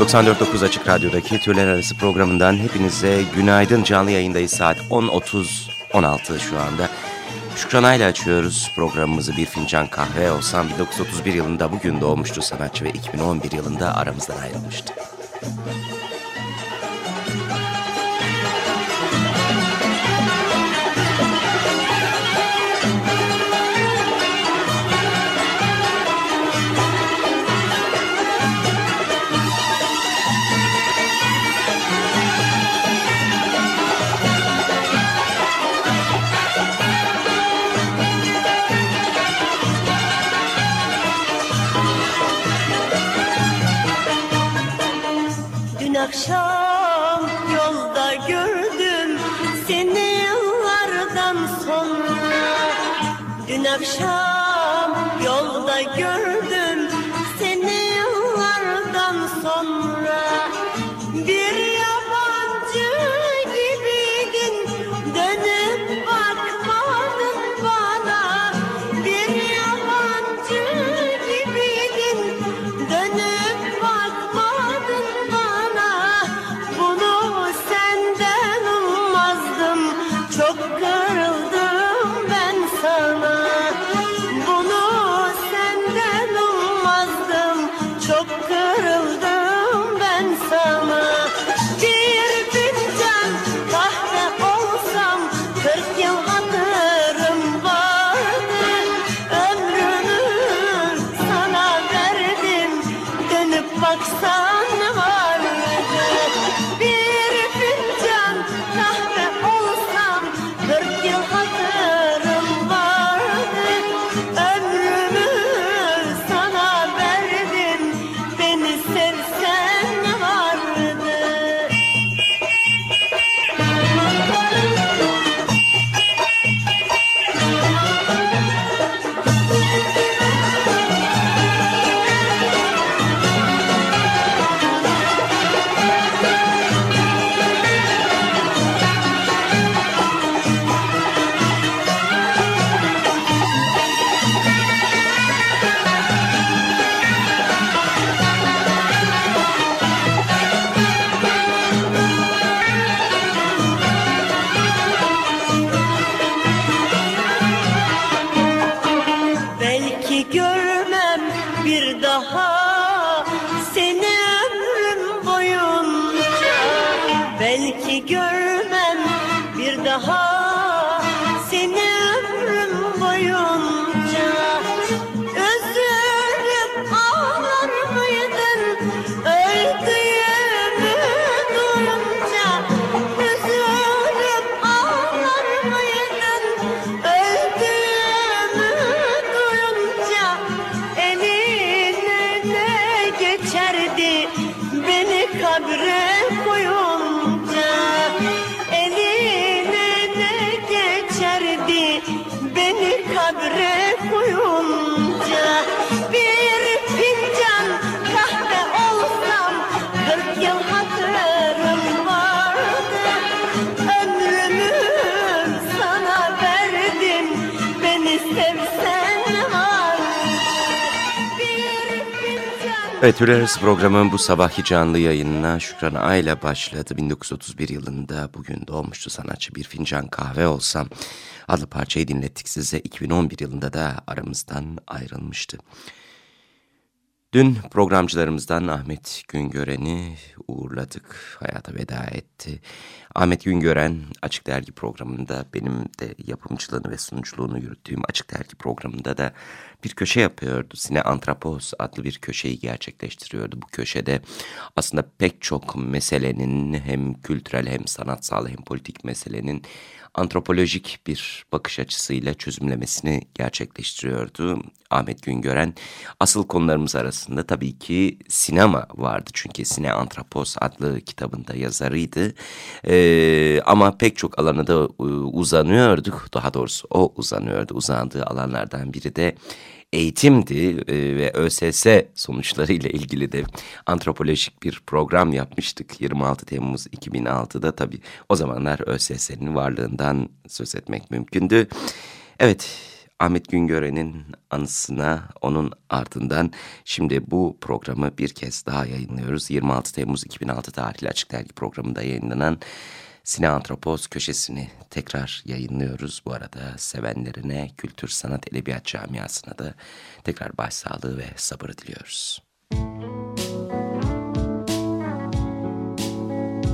94.9 Açık Radyo'daki Türler Arası programından hepinize günaydın. Canlı yayındayız saat 10.30-16 şu anda. Şükran açıyoruz programımızı Bir Fincan Kahve olsam 1931 yılında bugün doğmuştu sanatçı ve 2011 yılında aramızdan ayrılmıştı. Akşam yolda gördüm Evet Türler Arası programının bu sabahki canlı yayınına Şükran Ayla başladı. 1931 yılında bugün doğmuştu sanatçı Bir Fincan Kahve Olsam adlı parçayı dinlettik size. 2011 yılında da aramızdan ayrılmıştı. Dün programcılarımızdan Ahmet Güngören'i uğurladık, hayata veda etti. Ahmet Güngören Açık Dergi programında benim de yapımcılığını ve sunuculuğunu yürüttüğüm Açık Dergi programında da bir köşe yapıyordu. Sine Antrapos adlı bir köşeyi gerçekleştiriyordu. Bu köşede aslında pek çok meselenin hem kültürel hem sanatsal hem politik meselenin antropolojik bir bakış açısıyla çözümlemesini gerçekleştiriyordu. Ahmet Güngören asıl konularımız arasında tabii ki sinema vardı. Çünkü Sine Antropos adlı kitabında yazarıydı. Ee, ama pek çok alana da e, uzanıyorduk. Daha doğrusu o uzanıyordu. Uzandığı alanlardan biri de eğitimdi e, ve ÖSS sonuçlarıyla ilgili de antropolojik bir program yapmıştık 26 Temmuz 2006'da tabii o zamanlar ÖSS'nin varlığından söz etmek mümkündü. Evet Ahmet Güngören'in anısına onun ardından şimdi bu programı bir kez daha yayınlıyoruz. 26 Temmuz 2006 tarihli Açık Dergi programında yayınlanan Sine Antropos köşesini tekrar yayınlıyoruz. Bu arada sevenlerine, kültür, sanat, edebiyat camiasına da tekrar başsağlığı ve sabır diliyoruz.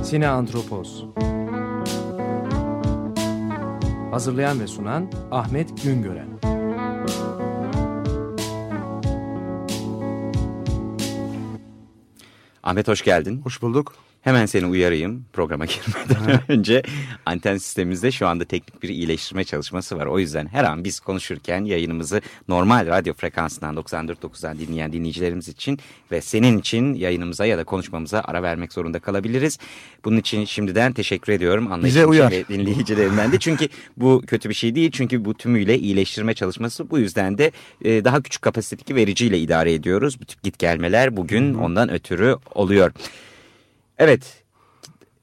Sine Antropos Hazırlayan ve sunan Ahmet Güngören Ahmet hoş geldin. Hoş bulduk. Hemen seni uyarayım programa girmeden önce. Anten sistemimizde şu anda teknik bir iyileştirme çalışması var. O yüzden her an biz konuşurken yayınımızı normal radyo frekansından 94.9'dan dinleyen dinleyicilerimiz için ve senin için yayınımıza ya da konuşmamıza ara vermek zorunda kalabiliriz. Bunun için şimdiden teşekkür ediyorum. Ve dinleyicilerimden de. Çünkü bu kötü bir şey değil. Çünkü bu tümüyle iyileştirme çalışması. Bu yüzden de e, daha küçük kapasitedeki vericiyle idare ediyoruz. Bu tip git gelmeler bugün ondan ötürü oluyor. Evet.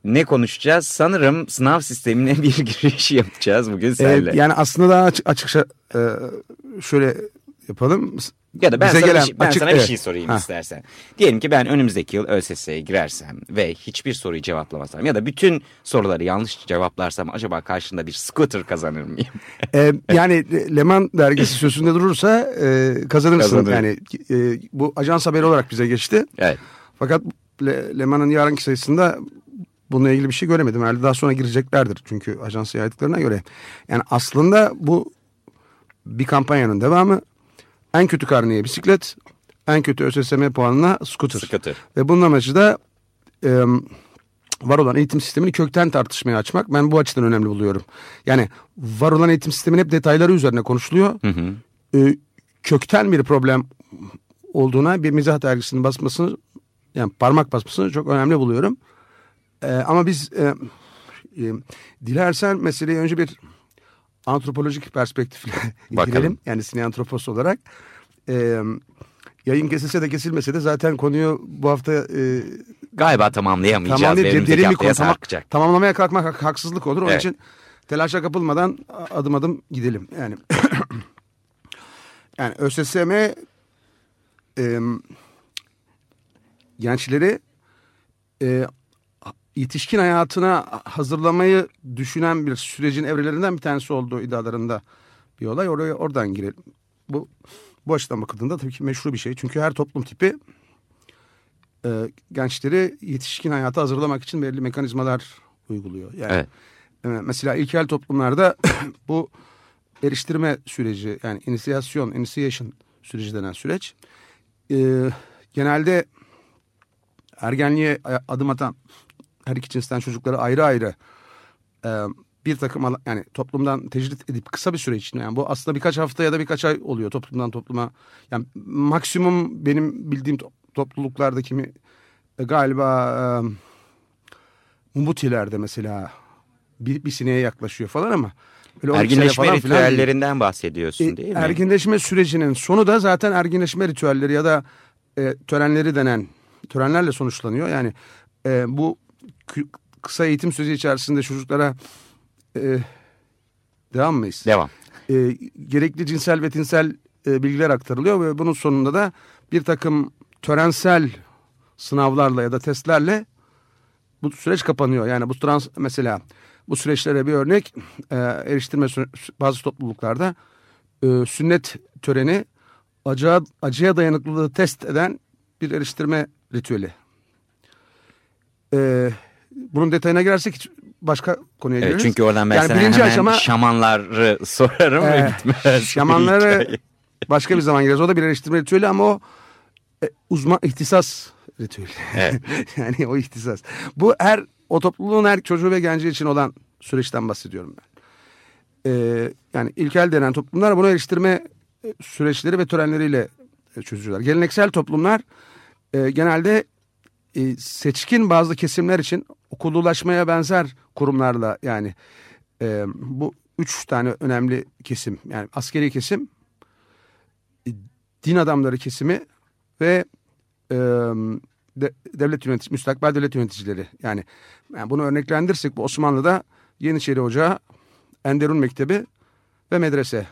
Ne konuşacağız? Sanırım sınav sistemine bir giriş yapacağız bugün seninle. Ee, yani aslında daha açık, açıkça e, şöyle yapalım. ya da ben Bize sana, gelen bir, şey- ben açık- sana bir evet. şey sorayım Ha. istersen. Diyelim ki ben önümüzdeki yıl ÖSS'ye girersem ve hiçbir soruyu cevaplamasam ya da bütün soruları yanlış cevaplarsam acaba karşında bir scooter kazanır mıyım? Ee, yani Leman dergisi sözünde durursa e, kazanırsın. Kazanırım. Yani e, bu ajans haberi olarak bize geçti. evet. Fakat Le, Leman'ın yarınki sayısında bununla ilgili bir şey göremedim. Herhalde daha sonra gireceklerdir. Çünkü ajansa yaydıklarına göre. Yani aslında bu bir kampanyanın devamı. En kötü karneye bisiklet, en kötü ÖSSM puanına scooter. Scooter. Ve bunun amacı da e, var olan eğitim sistemini kökten tartışmaya açmak. Ben bu açıdan önemli buluyorum. Yani var olan eğitim sistemin hep detayları üzerine konuşuluyor. Hı hı. E, kökten bir problem olduğuna bir mizah dergisinin basmasını yani parmak basmasını çok önemli buluyorum. E, ama biz e, e, dilersen meseleyi önce bir antropolojik perspektifle girelim. Yani sine antropos olarak. E, yayın kesilse de kesilmese de zaten konuyu bu hafta e, Galiba tamamlayamayacağız Tamam ve değil, önümüzdeki derin bir konu. Tamam- tamamlamaya kalkmak hak- haksızlık olur. Onun Evet. için telaşa kapılmadan adım adım gidelim. Yani yani ÖSSM e, gençleri e, yetişkin hayatına hazırlamayı düşünen bir sürecin evrelerinden bir tanesi olduğu iddialarında bir olay. Oraya oradan girelim. Bu bu açıdan bakıldığında tabii ki meşru bir şey. Çünkü her toplum tipi e, gençleri yetişkin hayata hazırlamak için belirli mekanizmalar uyguluyor. Yani Evet. e, mesela ilkel toplumlarda bu eriştirme süreci yani inisiyasyon, initiation süreci denen süreç e, genelde ergenliğe adım atan her iki cinsten çocukları ayrı ayrı e, bir takım yani toplumdan tecrit edip kısa bir süre içinde yani bu aslında birkaç hafta ya da birkaç ay oluyor toplumdan topluma. Yani maksimum benim bildiğim to- topluluklarda kimi e, galiba e, Mubuti'lerde mesela bir, bir sineye yaklaşıyor falan ama böyle 12 sene Erginleşme falan ritüellerinden bahsediyorsun E, değil mi? Erginleşme sürecinin sonu da zaten erginleşme ritüelleri ya da e, törenleri denen törenlerle sonuçlanıyor. Yani e, bu kısa eğitim süreci içerisinde çocuklara e, devam mıyız? Devam. E, gerekli cinsel ve tinsel e, bilgiler aktarılıyor ve bunun sonunda da bir takım törensel sınavlarla ya da testlerle bu süreç kapanıyor. Yani bu trans mesela bu süreçlere bir örnek e, eriştirme bazı topluluklarda e, sünnet töreni acıya, acıya dayanıklılığı test eden bir eriştirme ritüeli. E, bunun detayına girersek başka konuya Evet, gireriz. çünkü oradan ben Yani sana birinci hemen aşama- şamanları sorarım ve Ee, bitmez. şamanları başka bir zaman gireriz. O da bir eriştirme ritüeli ama o e, uzman ihtisas ritüeli. Evet. yani o ihtisas. Bu her o topluluğun her çocuğu ve genci için olan süreçten bahsediyorum ben. Ee, yani ilkel denen toplumlar bunu eriştirme e, süreçleri ve törenleriyle e, çözüyorlar. Geleneksel toplumlar e, genelde e, seçkin bazı kesimler için okullulaşmaya benzer kurumlarla yani e, bu üç tane önemli kesim yani askeri kesim, e, din adamları kesimi ve e, de, devlet yönetici, müstakbel devlet yöneticileri. Yani, yani bunu örneklendirsek bu Osmanlı'da Yeniçeri Ocağı, Enderun Mektebi ve medrese.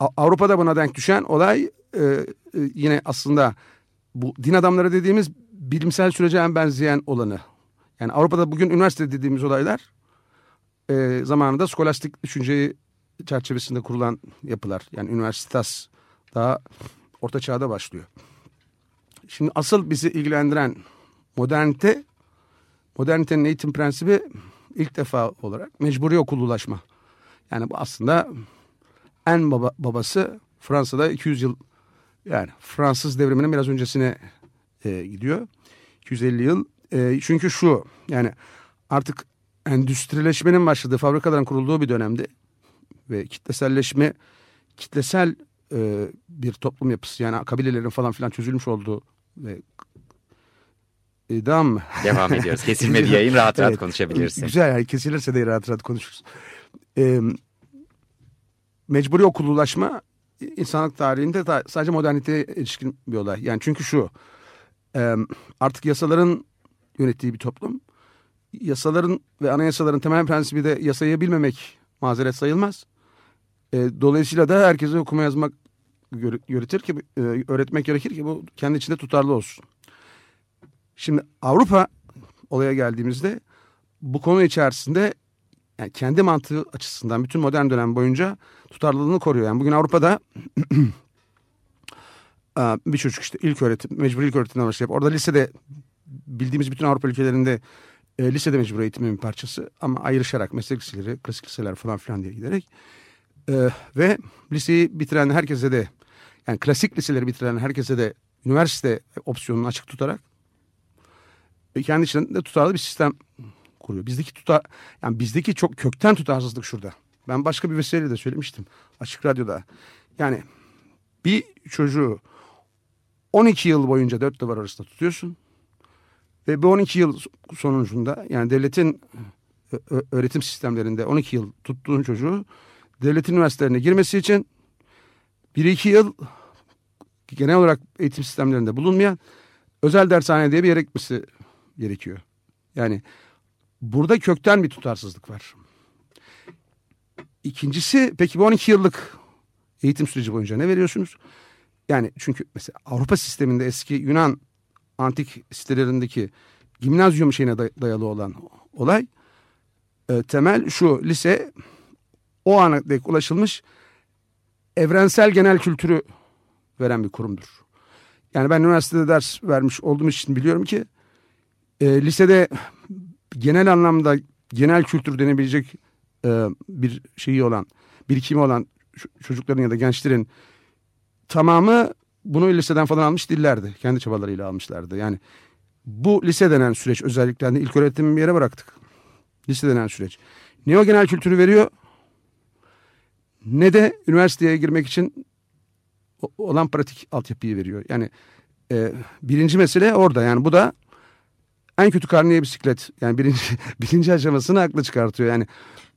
A- Avrupa'da buna denk düşen olay e, e, yine aslında bu din adamları dediğimiz bilimsel sürece en benzeyen olanı. Yani Avrupa'da bugün üniversite dediğimiz olaylar e, zamanında skolastik düşünceyi çerçevesinde kurulan yapılar. Yani üniversitas daha orta çağda başlıyor. Şimdi asıl bizi ilgilendiren modernite, modernitenin eğitim prensibi ilk defa olarak mecburi okullulaşma. Yani bu aslında en baba, babası Fransa'da 200 yıl yani Fransız devriminin biraz öncesine e, gidiyor. 250 yıl. E, çünkü şu yani artık endüstrileşmenin başladığı, fabrikaların kurulduğu bir dönemde ve kitleselleşme, kitlesel e, bir toplum yapısı yani kabilelerin falan filan çözülmüş olduğu ve e, devam mı? Devam ediyoruz. Kesilmedi yayın rahat rahat Evet. konuşabilirsin. Güzel yani kesilirse de rahat rahat konuşuruz. E, mecburi okullulaşma insanlık tarihinde ta- sadece moderniteye ilişkin bir olay. Yani çünkü şu artık yasaların yönettiği bir toplum. Yasaların ve anayasaların temel prensibi de yasayı bilmemek mazeret sayılmaz. Dolayısıyla da herkese okuma yazmak öğretir ki öğretmek gerekir ki bu kendi içinde tutarlı olsun. Şimdi Avrupa olaya geldiğimizde bu konu içerisinde yani kendi mantığı açısından bütün modern dönem boyunca tutarlılığını koruyor. Yani bugün Avrupa'da bir çocuk işte ilk öğretim, mecburi ilk öğretimden başlayıp orada lisede bildiğimiz bütün Avrupa ülkelerinde e, lisede mecburi eğitimin bir parçası ama ayrışarak meslek liseleri, klasik liseler falan filan diye giderek e, ve liseyi bitiren herkese de yani klasik liseleri bitiren herkese de üniversite opsiyonunu açık tutarak e, kendi içinde tutarlı bir sistem kuruyor. Bizdeki tutar yani bizdeki çok kökten tutarsızlık şurada. Ben başka bir vesileyle de söylemiştim açık radyoda. Yani bir çocuğu 12 yıl boyunca dört duvar arasında tutuyorsun. Ve bu 12 yıl sonucunda yani devletin öğretim sistemlerinde 12 yıl tuttuğun çocuğu devletin üniversitelerine girmesi için 1-2 yıl genel olarak eğitim sistemlerinde bulunmayan özel dershane diye bir yere gitmesi gerekiyor. Yani burada kökten bir tutarsızlık var. İkincisi peki bu 12 yıllık eğitim süreci boyunca ne veriyorsunuz? Yani çünkü mesela Avrupa sisteminde eski Yunan antik sitelerindeki gimnazyum şeyine day- dayalı olan olay e, temel şu lise o ana dek ulaşılmış evrensel genel kültürü veren bir kurumdur. Yani ben üniversitede ders vermiş olduğum için biliyorum ki e, lisede genel anlamda genel kültür denebilecek e, bir şeyi olan, birikimi olan çocukların ya da gençlerin tamamı bunu liseden falan almış dillerdi. Kendi çabalarıyla almışlardı. Yani bu lise denen süreç özellikle hani ilk öğretimi bir yere bıraktık. Lise denen süreç. Ne o genel kültürü veriyor ne de üniversiteye girmek için olan pratik altyapıyı veriyor. Yani e, birinci mesele orada. Yani bu da en kötü karneye bisiklet. Yani birinci, birinci aşamasını akla çıkartıyor. Yani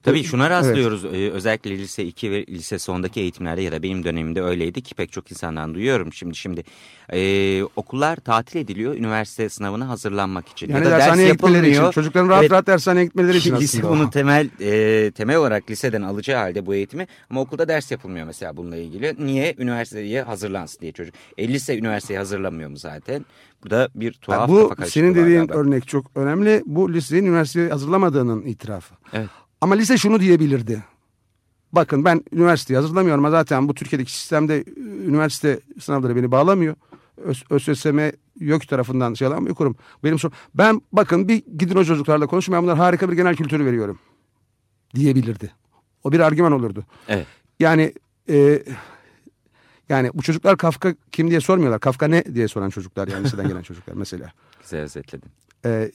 Tabii şuna rastlıyoruz Ee, özellikle lise 2 ve lise sondaki eğitimlerde ya da benim dönemimde öyleydi ki pek çok insandan duyuyorum şimdi şimdi Ee, okullar tatil ediliyor üniversite sınavına hazırlanmak için Yani ya da ders dershaneye gitmeleri için. Çocukların rahat Evet. rahat dershaneye gitmeleri için Lise aslında. bunu temel e, temel olarak liseden alacağı halde bu eğitimi ama okulda ders yapılmıyor mesela bununla ilgili. Niye? Üniversiteye hazırlansın diye çocuk. E, lise üniversiteye hazırlamıyor mu zaten? Burada bir tuhaf Ha, bu senin dediğin galiba. örnek çok önemli. Bu lisenin üniversiteye hazırlamadığının itirafı. Evet. Ama lise şunu diyebilirdi. Bakın ben üniversiteye hazırlamıyorum ama zaten bu Türkiye'deki sistemde e, üniversite sınavları beni bağlamıyor. Öz, ÖSSM yok tarafından şey alan bir kurum. Benim sor ben bakın bir gidin o çocuklarla konuşun ben bunlara harika bir genel kültürü veriyorum diyebilirdi. O bir argüman olurdu. Evet. Yani e, yani bu çocuklar Kafka kim diye sormuyorlar. Kafka ne diye soran çocuklar yani liseden gelen çocuklar mesela. Güzel özetledin. Ee,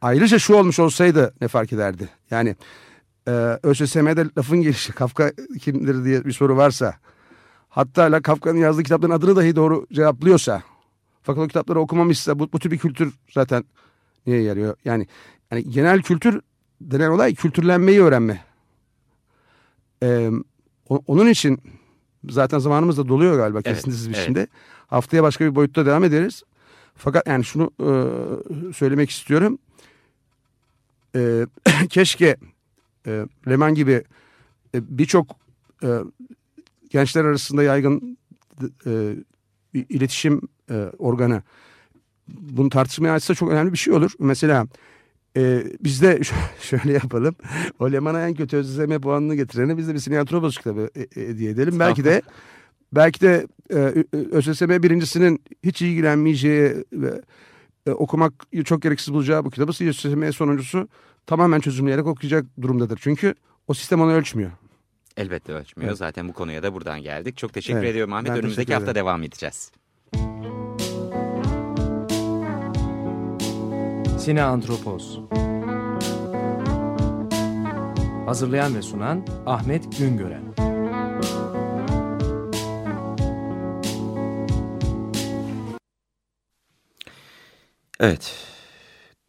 ayrıca şu olmuş olsaydı ne fark ederdi? Yani e, ÖSSM'de lafın gelişi Kafka kimdir diye bir soru varsa hatta La Kafka'nın yazdığı kitapların adını dahi doğru cevaplıyorsa fakat o kitapları okumamışsa bu, bu tür bir kültür zaten niye yarıyor? Yani yani genel kültür denen olay kültürlenmeyi öğrenme. Ee, onun için zaten zamanımız da doluyor galiba Evet, kesintisiz evet. biçimde. Haftaya başka bir boyutta devam ederiz. Fakat yani şunu e, söylemek istiyorum. E, keşke e, Leman gibi e, birçok e, gençler arasında yaygın e, iletişim e, organı bunu tartışmaya açsa çok önemli bir şey olur. Mesela e, biz de şöyle yapalım. O Leman'a en kötü özleme puanını getirene biz de bir Sinatropos kitabı e, e, hediye edelim. Belki de belki de e, ÖSSM birincisinin hiç ilgilenmeyeceği ve e, okumak çok gereksiz bulacağı bu kitabı ÖSSM sonuncusu tamamen çözümleyerek okuyacak durumdadır. Çünkü o sistem onu ölçmüyor. Elbette ölçmüyor. Evet. Zaten bu konuya da buradan geldik. Çok teşekkür Evet, ediyorum Ahmet. ben Önümüzdeki hafta devam edeceğiz. Sine Antropoz. Hazırlayan ve sunan Ahmet Güngören. Evet,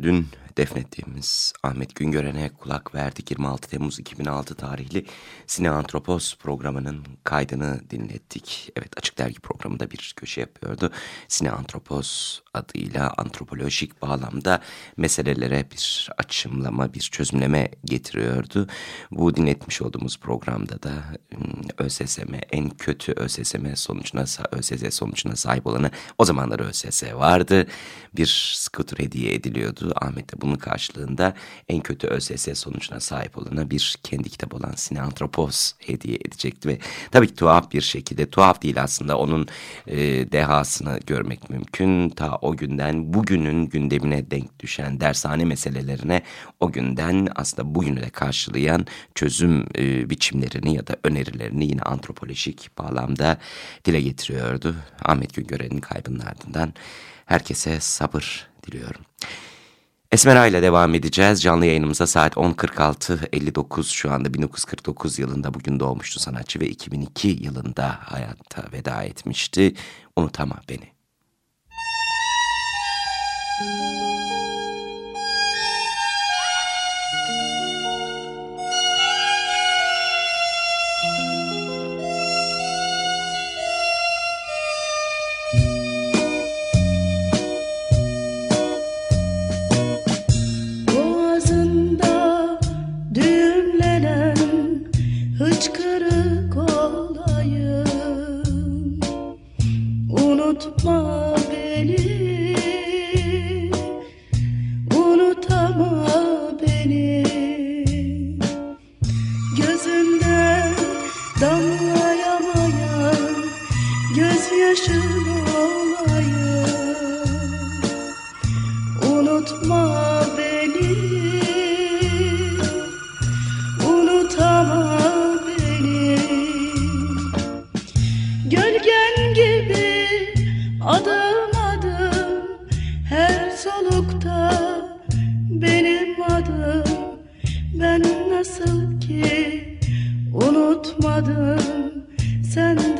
dün defnettiğimiz Ahmet Güngören'e kulak verdik. 26 Temmuz 2006 tarihli Sine Antropos programının kaydını dinlettik. Evet, Açık Dergi programında bir köşe yapıyordu. Sine Antropos adıyla antropolojik bağlamda meselelere bir açımlama, bir çözümleme getiriyordu. Bu dinletmiş olduğumuz programda da ÖSSM en kötü ÖSSM sonucuna, ÖSS sonucuna sahip olanı o zamanlar ÖSS vardı. Bir skuter hediye ediliyordu. Ahmet de bunun karşılığında en kötü ÖSS sonucuna sahip olana bir kendi kitabı olan Sine Antropos hediye edecekti ve tabii ki tuhaf bir şekilde tuhaf değil aslında onun e, dehasını görmek mümkün. Ta o günden bugünün gündemine denk düşen dershane meselelerine o günden aslında bugünü de karşılayan çözüm e, biçimlerini ya da önerilerini yine antropolojik bağlamda dile getiriyordu. Ahmet Güngören'in kaybının ardından herkese sabır diliyorum. Esmera ile devam edeceğiz. Canlı yayınımıza saat 10.46.59 şu anda 1949 yılında bugün doğmuştu sanatçı ve 2002 yılında hayata veda etmişti. Unutama beni. Unutmadım. Sen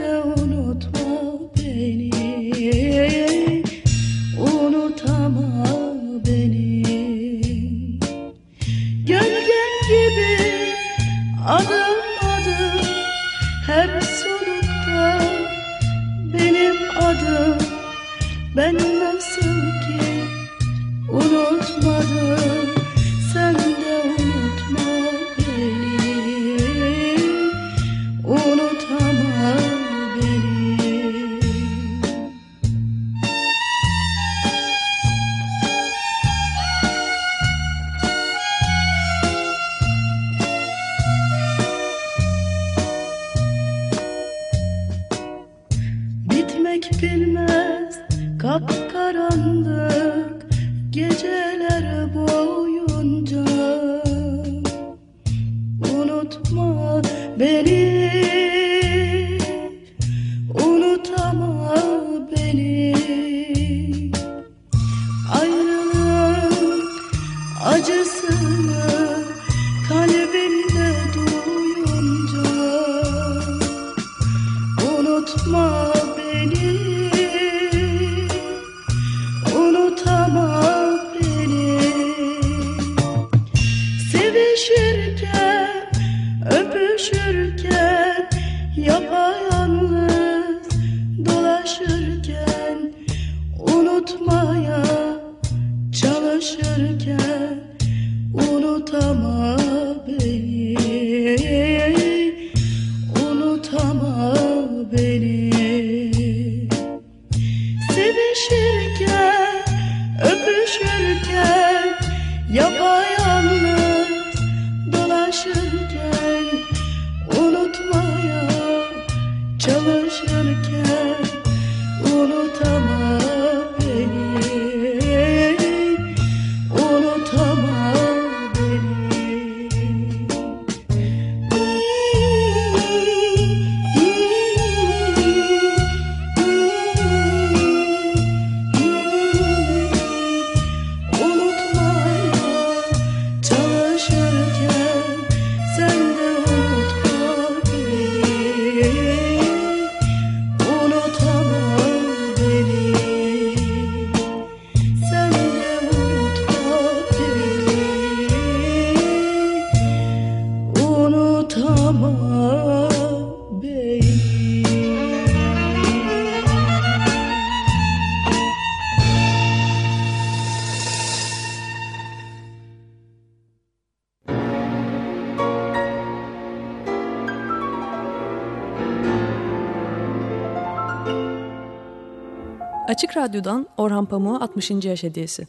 Açık Radyo'dan Orhan Pamuk'a 60. yaş hediyesi.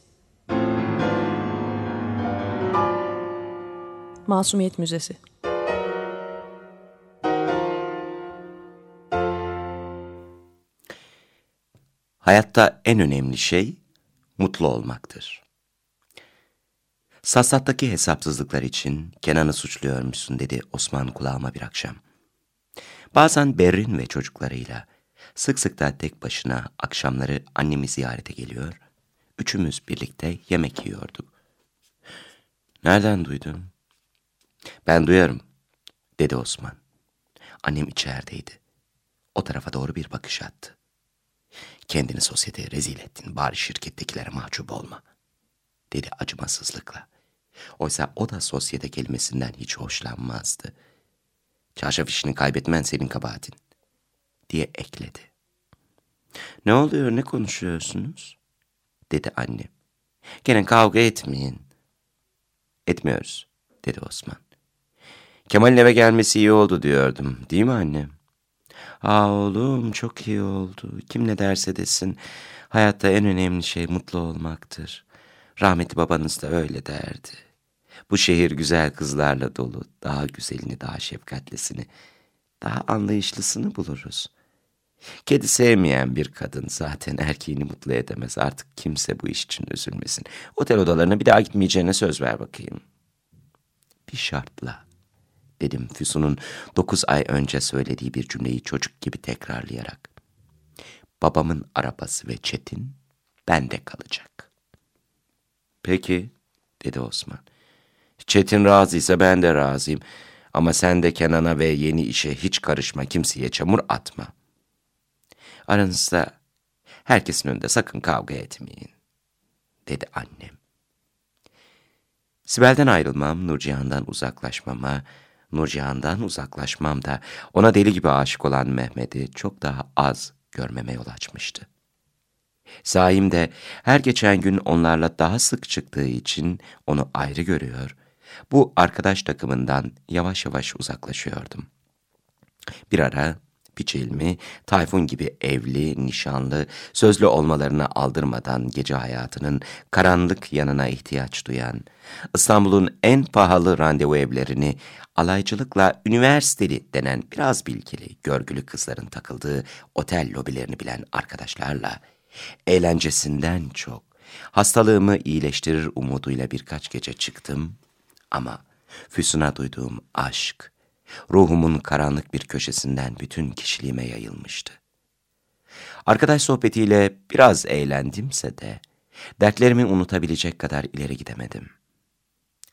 Masumiyet Müzesi. Hayatta en önemli şey mutlu olmaktır. Sassat'taki hesapsızlıklar için Kenan'ı suçluyormuşsun dedi Osman kulağıma bir akşam. Bazen Berrin ve çocuklarıyla sık sık da tek başına akşamları annemi ziyarete geliyor, üçümüz birlikte yemek yiyorduk. Nereden duydun? Ben duyarım, dedi Osman. Annem içerideydi. O tarafa doğru bir bakış attı. Kendini sosyeteye rezil ettin, bari şirkettekilere mahcup olma, dedi acımasızlıkla. Oysa o da sosyete kelimesinden hiç hoşlanmazdı. Çarşaf işini kaybetmen senin kabahatin, diye ekledi. Ne oluyor, ne konuşuyorsunuz? dedi annem. Gene kavga etmeyin. Etmiyoruz, dedi Osman. Kemal'in eve gelmesi iyi oldu diyordum, değil mi annem? Aa oğlum çok iyi oldu. Kim ne derse desin. Hayatta en önemli şey mutlu olmaktır. Rahmetli babanız da öyle derdi. Bu şehir güzel kızlarla dolu. Daha güzelini, daha şefkatlisini, daha anlayışlısını buluruz. Kedi sevmeyen bir kadın zaten erkeğini mutlu edemez. Artık kimse bu iş için üzülmesin. Otel odalarına bir daha gitmeyeceğine söz ver bakayım. Bir şartla dedim Füsun'un dokuz ay önce söylediği bir cümleyi çocuk gibi tekrarlayarak. Babamın arabası ve Çetin bende kalacak. Peki, dedi Osman. Çetin razıysa ben de razıyım. Ama sen de Kenan'a ve yeni işe hiç karışma, kimseye çamur atma. Aranızda herkesin önünde sakın kavga etmeyin, dedi annem. Sibel'den ayrılmam, Nurcihan'dan uzaklaşmama, Nurcihan'dan uzaklaşmam da ona deli gibi aşık olan Mehmet'i çok daha az görmeme yol açmıştı. Saim de her geçen gün onlarla daha sık çıktığı için onu ayrı görüyor, bu arkadaş takımından yavaş yavaş uzaklaşıyordum. Bir ara Piçilmi, Tayfun gibi evli, nişanlı, sözlü olmalarını aldırmadan gece hayatının karanlık yanına ihtiyaç duyan, İstanbul'un en pahalı randevu evlerini alaycılıkla üniversiteli denen biraz bilgili, görgülü kızların takıldığı otel lobilerini bilen arkadaşlarla, eğlencesinden çok, hastalığımı iyileştirir umuduyla birkaç gece çıktım. Ama Füsun'a duyduğum aşk, ruhumun karanlık bir köşesinden bütün kişiliğime yayılmıştı. Arkadaş sohbetiyle biraz eğlendimse de, dertlerimi unutabilecek kadar ileri gidemedim.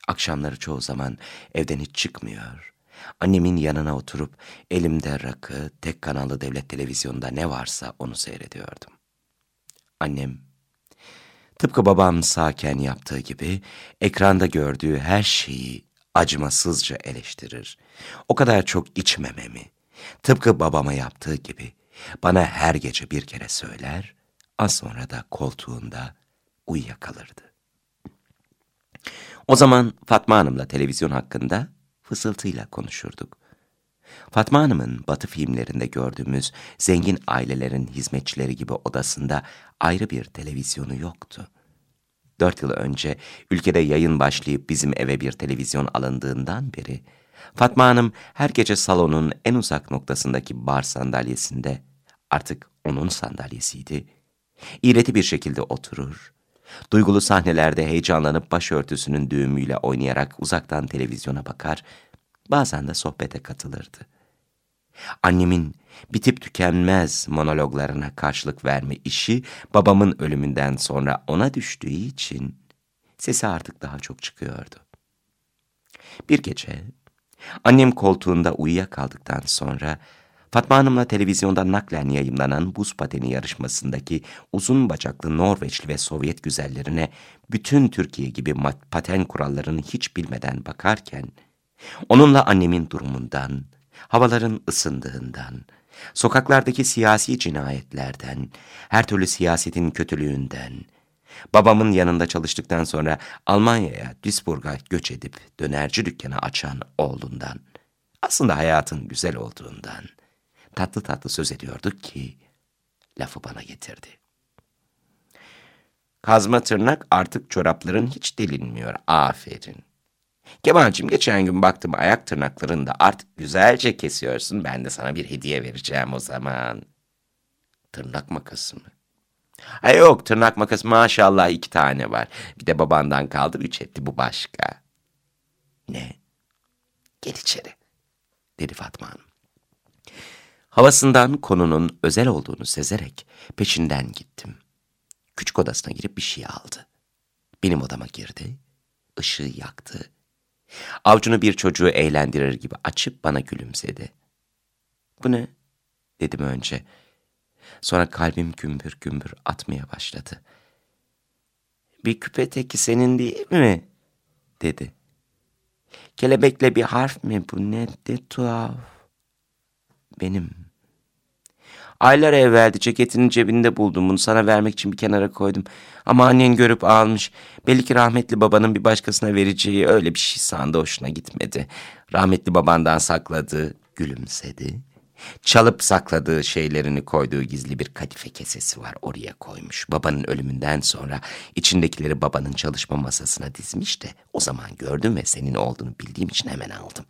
Akşamları çoğu zaman evden hiç çıkmıyor, annemin yanına oturup elimde rakı, tek kanallı devlet televizyonda ne varsa onu seyrediyordum. Annem, tıpkı babam sağken yaptığı gibi ekranda gördüğü her şeyi acımasızca eleştirir. O kadar çok içmememi, tıpkı babama yaptığı gibi bana her gece bir kere söyler, az sonra da koltuğunda uyuyakalırdı. O zaman Fatma Hanım'la televizyon hakkında fısıltıyla konuşurduk. Fatma Hanım'ın Batı filmlerinde gördüğümüz zengin ailelerin hizmetçileri gibi odasında ayrı bir televizyonu yoktu. Dört yıl önce ülkede yayın başlayıp bizim eve bir televizyon alındığından beri Fatma Hanım her gece salonun en uzak noktasındaki bar sandalyesinde artık onun sandalyesiydi. İğreti bir şekilde oturur, duygulu sahnelerde heyecanlanıp başörtüsünün düğümüyle oynayarak uzaktan televizyona bakar, bazen de sohbete katılırdı. Annemin bitip tükenmez monologlarına karşılık verme işi babamın ölümünden sonra ona düştüğü için sesi artık daha çok çıkıyordu. Bir gece annem koltuğunda uyuyakaldıktan sonra Fatma Hanım'la televizyonda naklen yayımlanan buz pateni yarışmasındaki uzun bacaklı Norveçli ve Sovyet güzellerine bütün Türkiye gibi paten kurallarını hiç bilmeden bakarken, onunla annemin durumundan, havaların ısındığından, sokaklardaki siyasi cinayetlerden, her türlü siyasetin kötülüğünden, babamın yanında çalıştıktan sonra Almanya'ya, Duisburg'a göç edip dönerci dükkanı açan oğlundan, aslında hayatın güzel olduğundan, tatlı tatlı söz ediyorduk ki, lafı bana getirdi. Kazma tırnak artık çorapların hiç delinmiyor, aferin. Kemal'cim geçen gün baktım ayak tırnaklarını da artık güzelce kesiyorsun. Ben de sana bir hediye vereceğim o zaman. Tırnak makası mı? Ay yok tırnak makası maşallah iki tane var. Bir de babandan kaldı üç etti bu başka. Ne? Gel içeri dedi Fatma Hanım. Havasından konunun özel olduğunu sezerek peşinden gittim. Küçük odasına girip bir şey aldı. Benim odama girdi, ışığı yaktı Avcunu bir çocuğu eğlendirir gibi açıp bana gülümsedi. Bu ne? dedim önce. Sonra kalbim gümbür gümbür atmaya başladı. Bir küpe teki senin değil mi? dedi. Kelebekle bir harf mi bu ne de tuhaf. Benim. Aylar evveldi ceketinin cebinde buldum bunu sana vermek için bir kenara koydum. Ama annen görüp almış. Belli ki rahmetli babanın bir başkasına vereceği öyle bir şey sandı hoşuna gitmedi. Rahmetli babandan sakladığı gülümsedi. Çalıp sakladığı şeylerini koyduğu gizli bir kadife kesesi var oraya koymuş. Babanın ölümünden sonra içindekileri babanın çalışma masasına dizmiş de o zaman gördüm ve senin olduğunu bildiğim için hemen aldım.''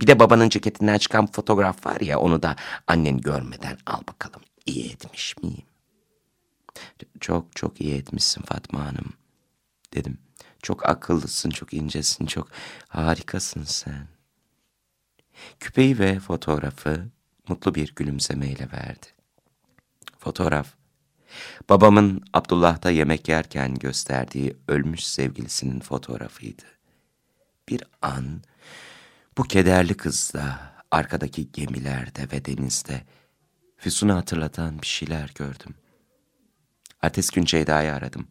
Bir de babanın ceketinden çıkan fotoğraf var ya onu da annen görmeden al bakalım. İyi etmiş miyim? Çok çok iyi etmişsin Fatma Hanım dedim. Çok akıllısın, çok incesin, çok harikasın sen. Küpeyi ve fotoğrafı mutlu bir gülümsemeyle verdi. Fotoğraf, babamın Abdullah'ta yemek yerken gösterdiği ölmüş sevgilisinin fotoğrafıydı. Bir an bu kederli kızda, arkadaki gemilerde ve denizde Füsun'u hatırlatan bir şeyler gördüm. Ertesi gün Ceyda'yı aradım.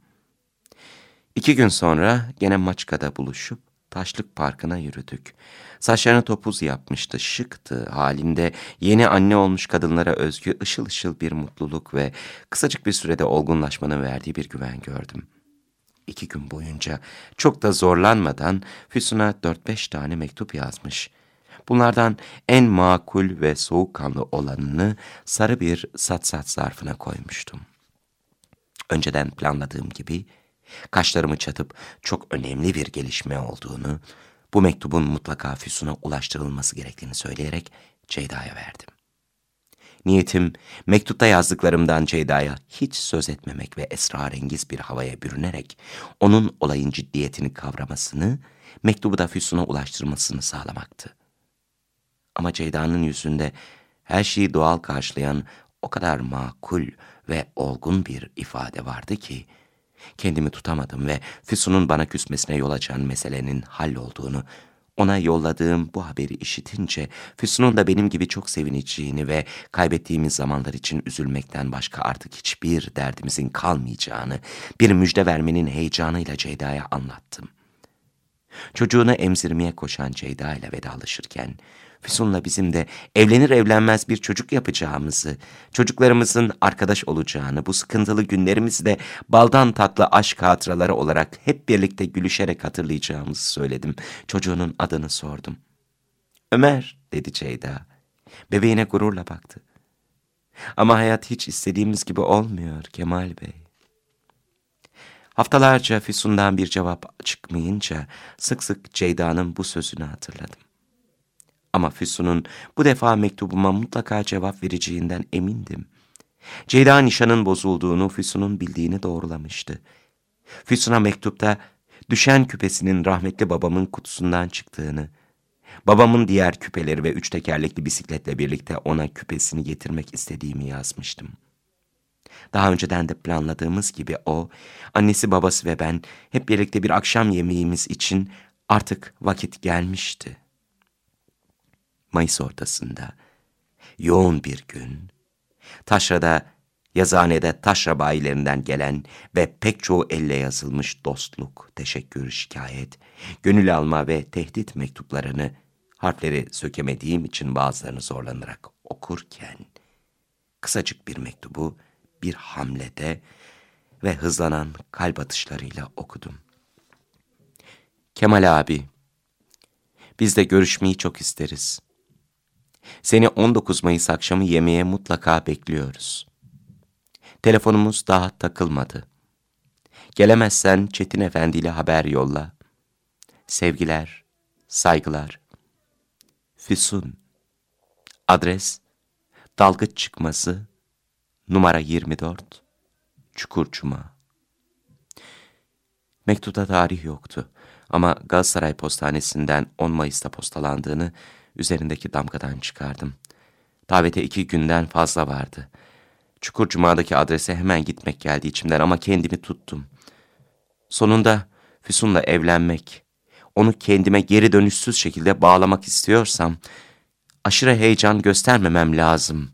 İki gün sonra gene Maçka'da buluşup Taşlık Parkı'na yürüdük. Saçlarını topuz yapmıştı, şıktı. Halinde yeni anne olmuş kadınlara özgü ışıl ışıl bir mutluluk ve kısacık bir sürede olgunlaşmanın verdiği bir güven gördüm. İki gün boyunca çok da zorlanmadan Füsun'a dört beş tane mektup yazmış. Bunlardan en makul ve soğukkanlı olanını sarı bir satsat zarfına koymuştum. Önceden planladığım gibi kaşlarımı çatıp çok önemli bir gelişme olduğunu, bu mektubun mutlaka Füsun'a ulaştırılması gerektiğini söyleyerek Ceyda'ya verdim. Niyetim mektupta yazdıklarımdan Ceyda'ya hiç söz etmemek ve esrarengiz bir havaya bürünerek onun olayın ciddiyetini kavramasını, mektubu da Füsun'a ulaştırmasını sağlamaktı. Ama Ceyda'nın yüzünde her şeyi doğal karşılayan o kadar makul ve olgun bir ifade vardı ki, kendimi tutamadım ve Füsun'un bana küsmesine yol açan meselenin hallolduğunu ona yolladığım bu haberi işitince Füsun'un da benim gibi çok sevineceğini ve kaybettiğimiz zamanlar için üzülmekten başka artık hiçbir derdimizin kalmayacağını bir müjde vermenin heyecanıyla Ceyda'ya anlattım. Çocuğunu emzirmeye koşan Ceyda ile vedalaşırken Füsun'la bizim de evlenir evlenmez bir çocuk yapacağımızı, çocuklarımızın arkadaş olacağını, bu sıkıntılı günlerimizi de baldan tatlı aşk hatıraları olarak hep birlikte gülüşerek hatırlayacağımızı söyledim. Çocuğunun adını sordum. Ömer dedi Ceyda. Bebeğine gururla baktı. Ama hayat hiç istediğimiz gibi olmuyor Kemal Bey. Haftalarca Füsun'dan bir cevap çıkmayınca sık sık Ceyda'nın bu sözünü hatırladım. Ama Füsun'un bu defa mektubuma mutlaka cevap vereceğinden emindim. Ceyda nişanın bozulduğunu Füsun'un bildiğini doğrulamıştı. Füsun'a mektupta düşen küpesinin rahmetli babamın kutusundan çıktığını, babamın diğer küpeleri ve üç tekerlekli bisikletle birlikte ona küpesini getirmek istediğimi yazmıştım. Daha önceden de planladığımız gibi o, annesi babası ve ben hep birlikte bir akşam yemeğimiz için artık vakit gelmişti. Mayıs ortasında, yoğun bir gün, Taşra'da, yazıhanede taşra bayilerinden gelen ve pek çoğu elle yazılmış dostluk, teşekkür, şikayet, gönül alma ve tehdit mektuplarını harfleri sökemediğim için bazılarını zorlanarak okurken, kısacık bir mektubu bir hamlede ve hızlanan kalp atışlarıyla okudum. Kemal abi, biz de görüşmeyi çok isteriz. Seni 19 Mayıs akşamı yemeğe mutlaka bekliyoruz. Telefonumuz daha takılmadı. Gelemezsen Çetin Efendi ile haber yolla. Sevgiler, saygılar. Füsun. Adres, dalgıç çıkması, numara 24, Çukurcuma. Mektupta tarih yoktu ama Galatasaray Postanesi'nden 10 Mayıs'ta postalandığını üzerindeki damgadan çıkardım. Davete iki günden fazla vardı. Çukurcuma'daki adrese hemen gitmek geldi içimden ama kendimi tuttum. Sonunda Füsun'la evlenmek, onu kendime geri dönüşsüz şekilde bağlamak istiyorsam, aşırı heyecan göstermemem lazım